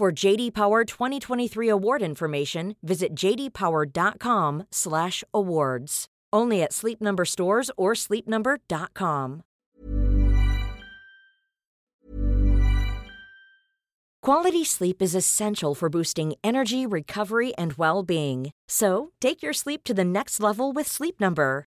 For JD Power 2023 award information, visit jdpower.com/awards. Only at Sleep Number stores or sleepnumber.com. Quality sleep is essential for boosting energy, recovery, and well-being. So, take your sleep to the next level with Sleep Number.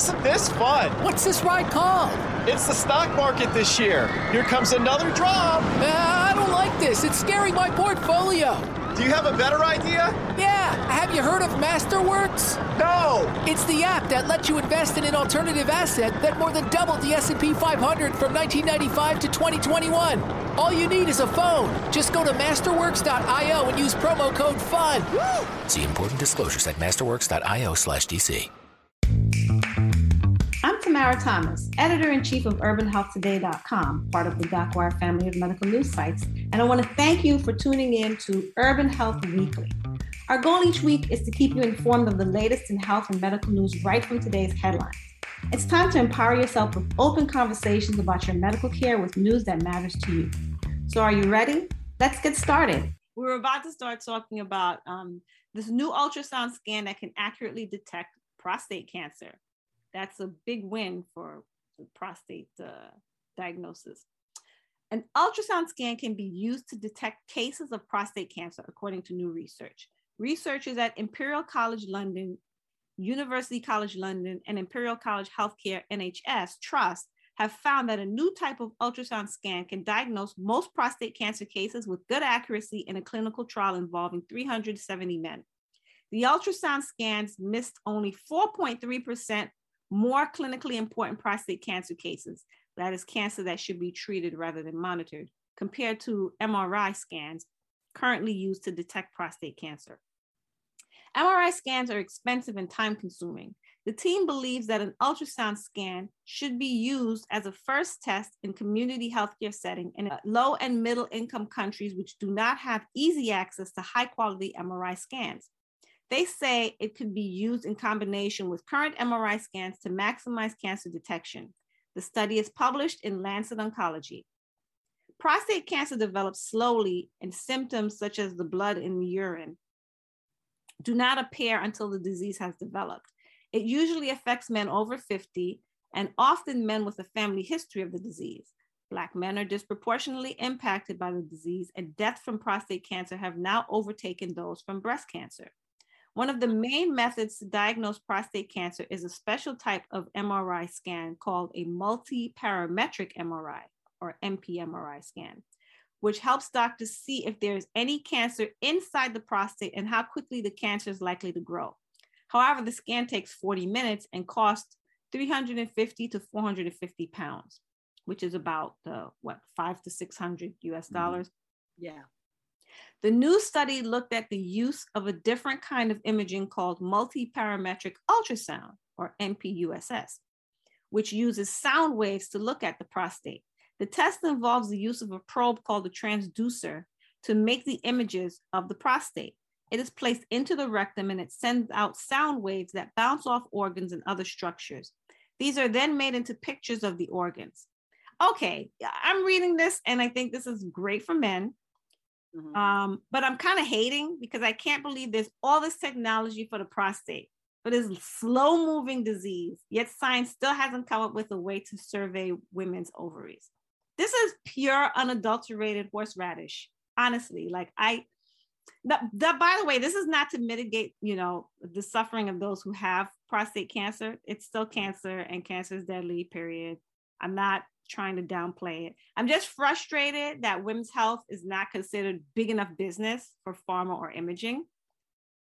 Isn't this fun? What's this ride called? It's the stock market this year. Here comes another drop. Uh, I don't like this. It's scaring my portfolio. Do you have a better idea? Yeah, have you heard of Masterworks? No. It's the app that lets you invest in an alternative asset that more than doubled the S&P 500 from 1995 to 2021. All you need is a phone. Just go to masterworks.io and use promo code FUN. Woo! See important disclosures at masterworks.io Tamara Thomas, editor in chief of UrbanHealthToday.com, part of the DocWire family of medical news sites, and I want to thank you for tuning in to Urban Health Weekly. Our goal each week is to keep you informed of the latest in health and medical news right from today's headlines. It's time to empower yourself with open conversations about your medical care with news that matters to you. So, are you ready? Let's get started. We're about to start talking about um, this new ultrasound scan that can accurately detect prostate cancer. That's a big win for prostate uh, diagnosis. An ultrasound scan can be used to detect cases of prostate cancer, according to new research. Researchers at Imperial College London, University College London, and Imperial College Healthcare NHS Trust have found that a new type of ultrasound scan can diagnose most prostate cancer cases with good accuracy in a clinical trial involving 370 men. The ultrasound scans missed only 4.3% more clinically important prostate cancer cases, that is, cancer that should be treated rather than monitored, compared to MRI scans currently used to detect prostate cancer. MRI scans are expensive and time consuming. The team believes that an ultrasound scan should be used as a first test in community healthcare setting in uh, low and middle income countries which do not have easy access to high quality MRI scans. They say it could be used in combination with current MRI scans to maximize cancer detection. The study is published in Lancet Oncology. Prostate cancer develops slowly, and symptoms such as the blood in the urine do not appear until the disease has developed. It usually affects men over 50 and often men with a family history of the disease. Black men are disproportionately impacted by the disease, and deaths from prostate cancer have now overtaken those from breast cancer. One of the main methods to diagnose prostate cancer is a special type of MRI scan called a multi-parametric MRI or MPMRI scan, which helps doctors see if there's any cancer inside the prostate and how quickly the cancer is likely to grow. However, the scan takes 40 minutes and costs 350 to 450 pounds, which is about uh, what five to 600 US mm-hmm. dollars. Yeah. The new study looked at the use of a different kind of imaging called multiparametric ultrasound, or MPUSS, which uses sound waves to look at the prostate. The test involves the use of a probe called a transducer to make the images of the prostate. It is placed into the rectum and it sends out sound waves that bounce off organs and other structures. These are then made into pictures of the organs. Okay, I'm reading this and I think this is great for men Mm-hmm. Um, but I'm kind of hating because I can't believe there's all this technology for the prostate, but it's slow moving disease, yet science still hasn't come up with a way to survey women's ovaries. This is pure unadulterated horseradish. Honestly, like I, that, that by the way, this is not to mitigate, you know, the suffering of those who have prostate cancer. It's still cancer and cancer is deadly, period. I'm not trying to downplay it. I'm just frustrated that women's health is not considered big enough business for pharma or imaging.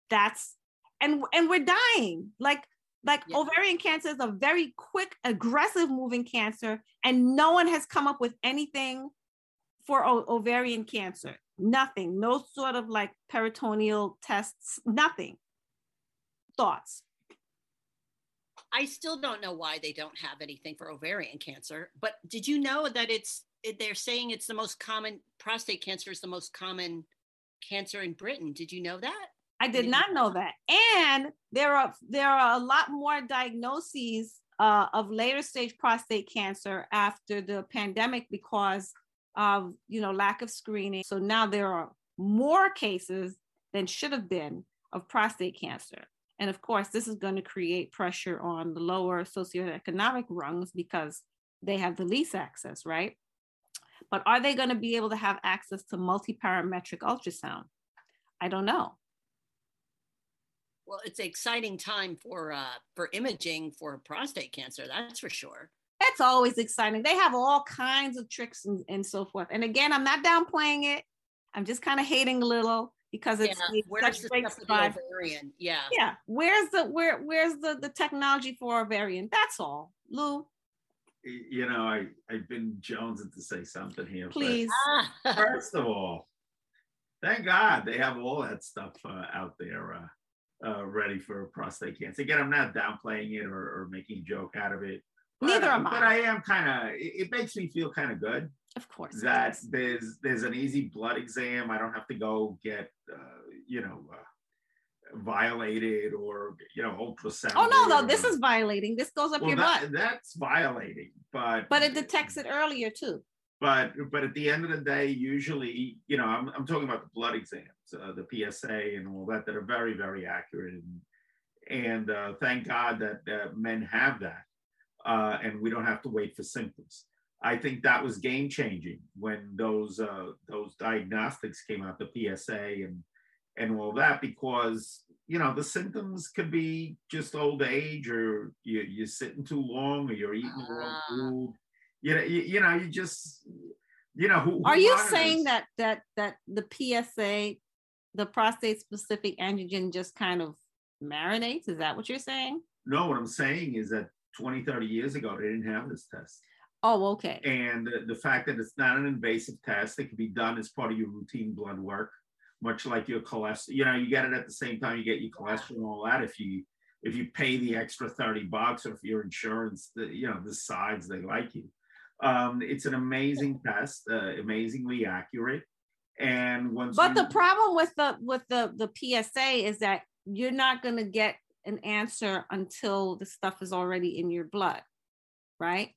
That's and and we're dying. Like like yeah. ovarian cancer is a very quick, aggressive moving cancer, and no one has come up with anything for o- ovarian cancer. Nothing. No sort of like peritoneal tests. Nothing. Thoughts. I still don't know why they don't have anything for ovarian cancer. But did you know that it's they're saying it's the most common prostate cancer is the most common cancer in Britain? Did you know that? I did not know that. And there are there are a lot more diagnoses uh, of later stage prostate cancer after the pandemic because of you know lack of screening. So now there are more cases than should have been of prostate cancer. And of course, this is going to create pressure on the lower socioeconomic rungs because they have the least access, right? But are they going to be able to have access to multi-parametric ultrasound? I don't know. Well, it's an exciting time for uh, for imaging for prostate cancer, that's for sure. That's always exciting. They have all kinds of tricks and, and so forth. And again, I'm not downplaying it. I'm just kind of hating a little because it's, yeah. where's the great ovarian? Yeah. Yeah. Where's the where where's the the technology for ovarian? That's all. Lou. You know, I I've been jonesing to say something here. Please. First of all, thank God they have all that stuff uh, out there uh, uh, ready for prostate cancer. Again, I'm not downplaying it or, or making a joke out of it. But, Neither am I. But I am kind of. It, it makes me feel kind of good of course. That there's there's an easy blood exam. I don't have to go get uh, you know uh, violated or you know ultrasound. Oh no, no, this is violating. This goes up well, your that, butt. That's violating, but but it detects it earlier too. But but at the end of the day, usually you know I'm I'm talking about the blood exams, uh, the PSA and all that that are very very accurate and and uh, thank God that uh, men have that. Uh, and we don't have to wait for symptoms. I think that was game changing when those uh, those diagnostics came out, the PSA and and all that, because you know the symptoms could be just old age, or you, you're sitting too long, or you're eating the wrong ah. food. You know, you, you know, you just you know. Who, who Are you saying that that that the PSA, the prostate specific antigen, just kind of marinates? Is that what you're saying? No, what I'm saying is that 20, 30 years ago, they didn't have this test. Oh, okay. And the fact that it's not an invasive test, it can be done as part of your routine blood work, much like your cholesterol. You know, you get it at the same time you get your cholesterol and all that. If you if you pay the extra 30 bucks or if your insurance, the, you know, decides they like you. Um, it's an amazing test, uh, amazingly accurate. And once But you, the problem with the with the the PSA is that you're not going to get an answer until the stuff is already in your blood, right?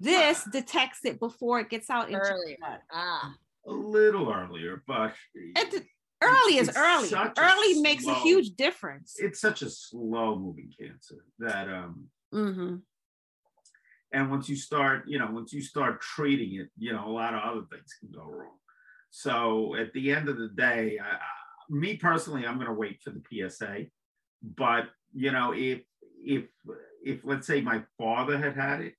This detects it before it gets out into earlier. Ah, a little earlier, but it, early is early. Early makes slow, a huge difference. It's such a slow moving cancer that um. Mm-hmm. And once you start, you know, once you start treating it, you know, a lot of other things can go wrong. So at the end of the day, I, I, me personally, I'm going to wait for the PSA but you know, if if if let's say my father had had it,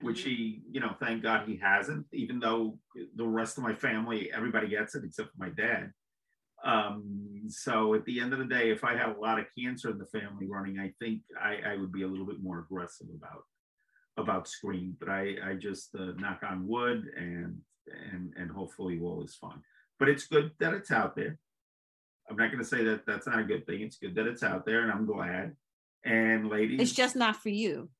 which Mm-hmm. he, you know, thank God he hasn't, even though the rest of my family, everybody gets it except for my dad. Um, so at the end of the day, if I had a lot of cancer in the family running, I think I, I would be a little bit more aggressive about about screening. But I, I just uh, knock on wood and and and hopefully all is fine. But it's good that it's out there. I'm not going to say that that's not a good thing. It's good that it's out there, and I'm glad. And ladies, It's just not for you.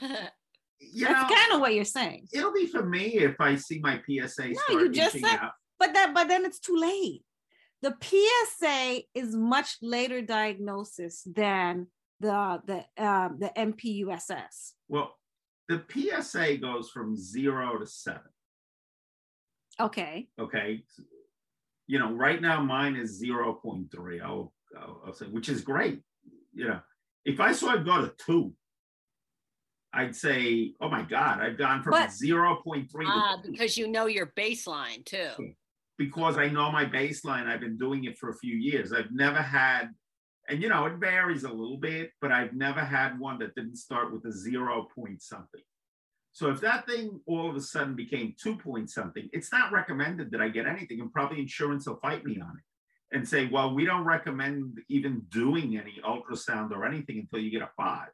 you That's kind of what you're saying. it'll be for me if I see my PSA No, start you just said, out. but that, but then it's too late. The PSA is much later diagnosis than the the um, the MPUSS. Well, the PSA goes from zero to seven. Okay, Okay, you know, right now mine is zero point three. I'll, I'll, I'll say, which is great. You know, if I saw it go to two, I'd say, oh my God, I've gone from But- zero point three Ah, to because you know your baseline too. because I know my baseline. I've been doing it for a few years. I've never had, and you know, it varies a little bit, but I've never had one that didn't start with a zero point something. So if that thing all of a sudden became two point something, it's not recommended that I get anything, and probably insurance will fight me on it and say, well, we don't recommend even doing any ultrasound or anything until you get a five.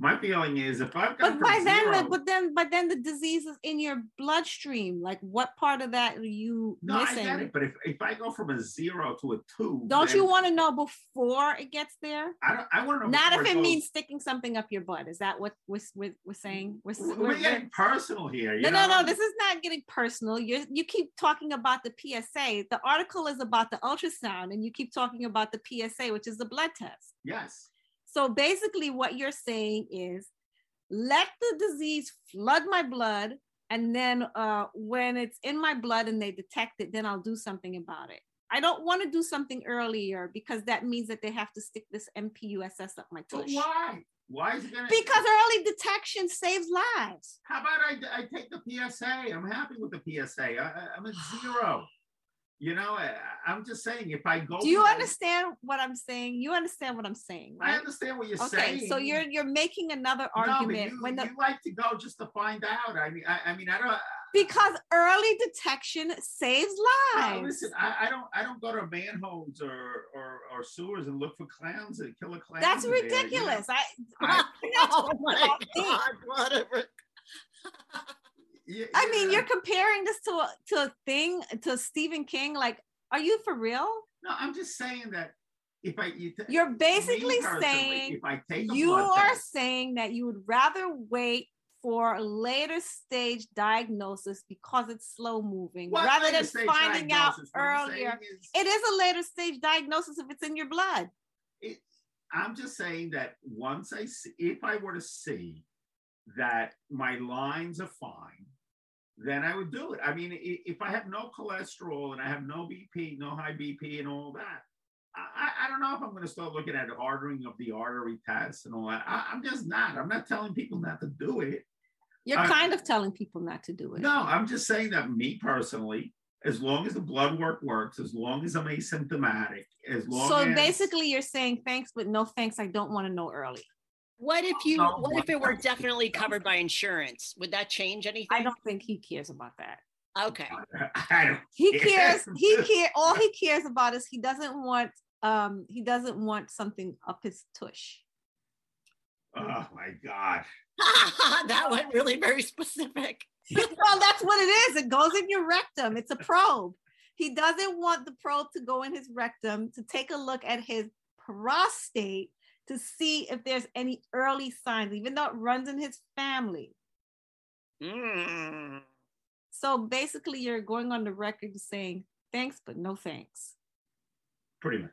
My feeling is if I've but got by from then, zero, the, but then, but then the disease is in your bloodstream. Like, what part of that are you no, I missing? get it. But if, if I go from a zero to a two, Don't you want to know before it gets there? I don't. I want to know. Not if it goes- means sticking something up your butt. Is that what we're, we're, we're saying? We're, We're, we're- getting personal here. no, no, no. This is not getting personal. You you keep talking about the PSA. The article is about the ultrasound, and you keep talking about the PSA, which is the blood test. Yes. So basically, what you're saying is, let the disease flood my blood, and then uh, when it's in my blood and they detect it, then I'll do something about it. I don't want to do something earlier because that means that they have to stick this MPUSS up my But why? Why is it gonna? Because early detection saves lives. How about I, I take the PSA? I'm happy with the PSA. I, I'm at zero. You know, I, I'm just saying if I go. Do you understand what I'm saying? You understand what I'm saying, I understand what you're okay, saying. so you're you're making another argument No, you, when the you like to go just to find out. I mean, I, I mean, I don't. because early detection saves No, lives. listen, I, I don't. I don't go to manholes or, or or sewers and look for clowns and killer clowns. That's in there, you know? ridiculous. I, I- Oh my God, whatever. Yeah, I mean, you're comparing this to a, to a thing to Stephen King. Like, are you for real? No, I'm just saying that if I you t- You're basically saying if I take You are test, saying that you would rather wait for a later stage diagnosis because it's slow moving What rather than finding out diagnosis? What I'm saying earlier. is- It is a later stage diagnosis if it's in your blood. it, I'm just saying that once I see, if I were to see that my lines are fine, then I would do it. I mean, if I have no cholesterol and I have no BP, no high BP, and all that, I, I- don't know if I'm going to start looking at ordering of the artery tests and all that. I, I'm just not. I'm not telling people not to do it. You're kind of telling people not to do it. No, I'm just saying that me personally, as long as the blood work works, as long as I'm asymptomatic, as long So as basically, you're saying thanks, but no thanks. I don't want to know early. What if you? What if it were definitely covered by insurance? Would that change anything? I don't think he cares about that. Okay. I don't. He care. cares. He care. All he cares about is he doesn't want. Um, he doesn't want something up his tush. Oh my God. that went really very specific. well, that's what it is. It goes in your rectum. It's a probe. He doesn't want the probe to go in his rectum to take a look at his prostate to see if there's any early signs, even though it runs in his family. Mm. So basically, you're going on the record saying thanks, but no thanks. Pretty much.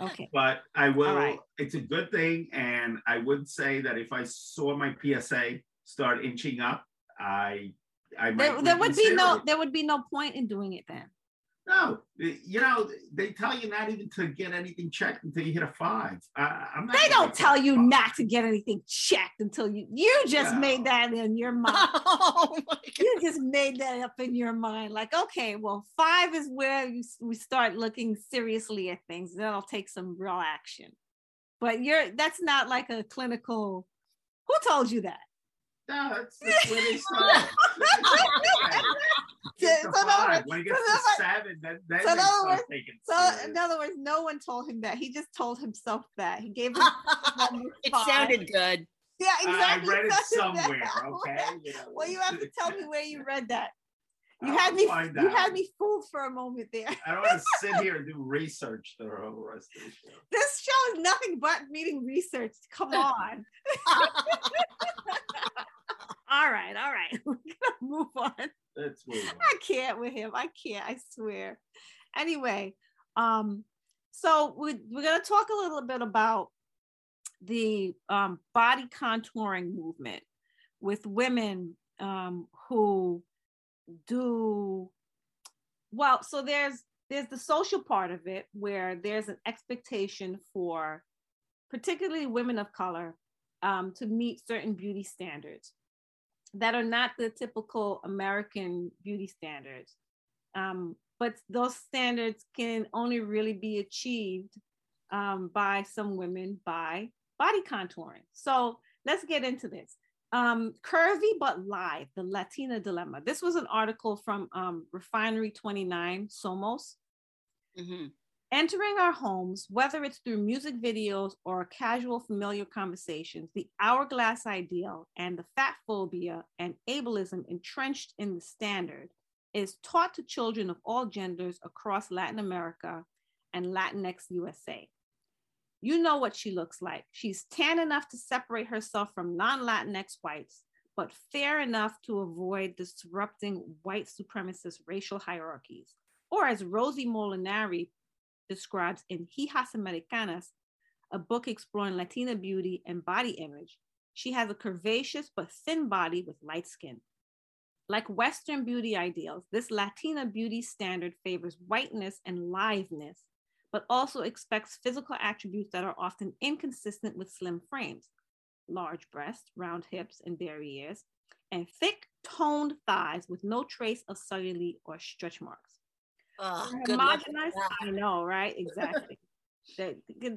Okay. But I will, right. it's a good thing. And I would say that if I saw my PSA start inching up, I, I might There, there would be no it. there would be no point in doing it then. No, you know, they tell you not even to get anything checked until you hit a five. I, I'm not. They don't tell you five. not to get anything checked until you you just No. made that in your mind. Oh my you just made that up in your mind like okay well five is where you, we start looking seriously at things then i'll take some real action but you're that's not like a clinical. Who told you that? No, that's, that's what they start. Get to So in other five. words- When it gets so to in other- seven, then, then so in other words- So serious. in other words, no one told him that. He just told himself that. He gave him It five. sounded good. Yeah, exactly. I read it somewhere, that okay? way. You know. Well, you have to tell me where you read that. You I'll had me. You out. had me fooled for a moment there. I don't want to sit here and do research the whole rest of the show. This show is nothing but meeting research. Come on. all right, all right. We're gonna move on. Move. I can't with him. I can't. I swear. Anyway, um, so we, we're gonna talk a little bit about the um, body contouring movement with women um, who do well. So there's there's the social part of it where there's an expectation for particularly women of color um, to meet certain beauty standards that are not the typical American beauty standards. Um, but those standards can only really be achieved um, by some women by body contouring. So let's get into this. Um, curvy but live, the Latina dilemma. This was an article from um, Refinery 29, Somos. Mhm. Entering our homes, whether it's through music videos or casual familiar conversations, the hourglass ideal and the fat phobia and ableism entrenched in the standard is taught to children of all genders across Latin America and Latinx USA. You know what she looks like. She's tan enough to separate herself from non Latinx whites, but fair enough to avoid disrupting white supremacist racial hierarchies. Or as Rosie Molinary describes in Hijas Americanas, a book exploring Latina beauty and body image, she has a curvaceous but thin body with light skin. Like Western beauty ideals, this Latina beauty standard favors whiteness and liveness, but also expects physical attributes that are often inconsistent with slim frames large breasts, round hips, and derrieres, and thick, toned thighs with no trace of cellulite or stretch marks. Good homogenized- I know, right? Exactly. they they,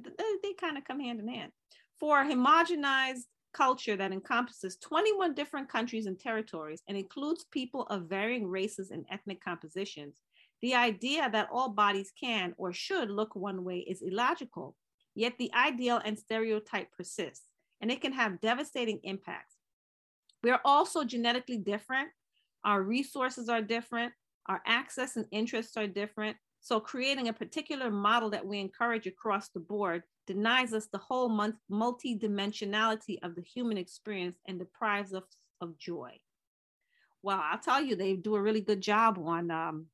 they kind of come hand in hand. For a homogenized culture that encompasses 21 different countries and territories and includes people of varying races and ethnic compositions, the idea that all bodies can or should look one way is illogical. Yet the ideal and stereotype persists, and it can have devastating impacts. We are also genetically different. Our resources are different. Our access and interests are different. So, creating a particular model that we encourage across the board denies us the whole mon- multidimensionality of the human experience and deprives us of joy. Well, I'll tell you, they do a really good job on um,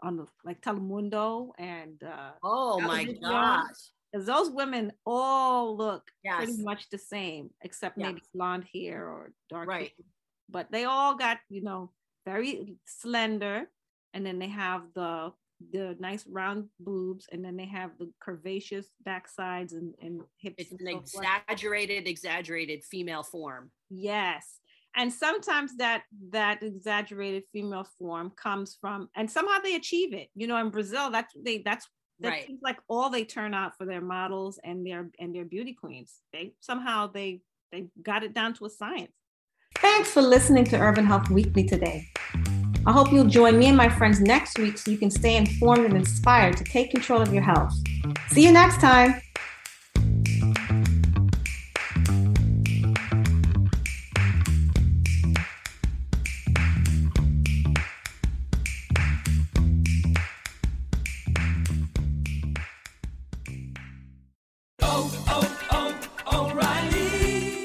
on the, like Telemundo and uh, Oh my gosh. Because those women all look pretty much the same, except Yeah. maybe blonde hair or dark Right. hair. But they all got, you know, very slender. And then they have the the nice round boobs, and then they have the curvaceous backsides and, and hips. It's and an so forth. exaggerated, exaggerated female form. Yes. And sometimes that that exaggerated female form comes from and somehow they achieve it. You know, in Brazil, that's they that's that Right. seems like all they turn out for their models and their and their beauty queens. They somehow they they got it down to a science. Thanks for listening to Urban Health Weekly today. I hope you'll join me and my friends next week so you can stay informed and inspired to take control of your health. See you next time.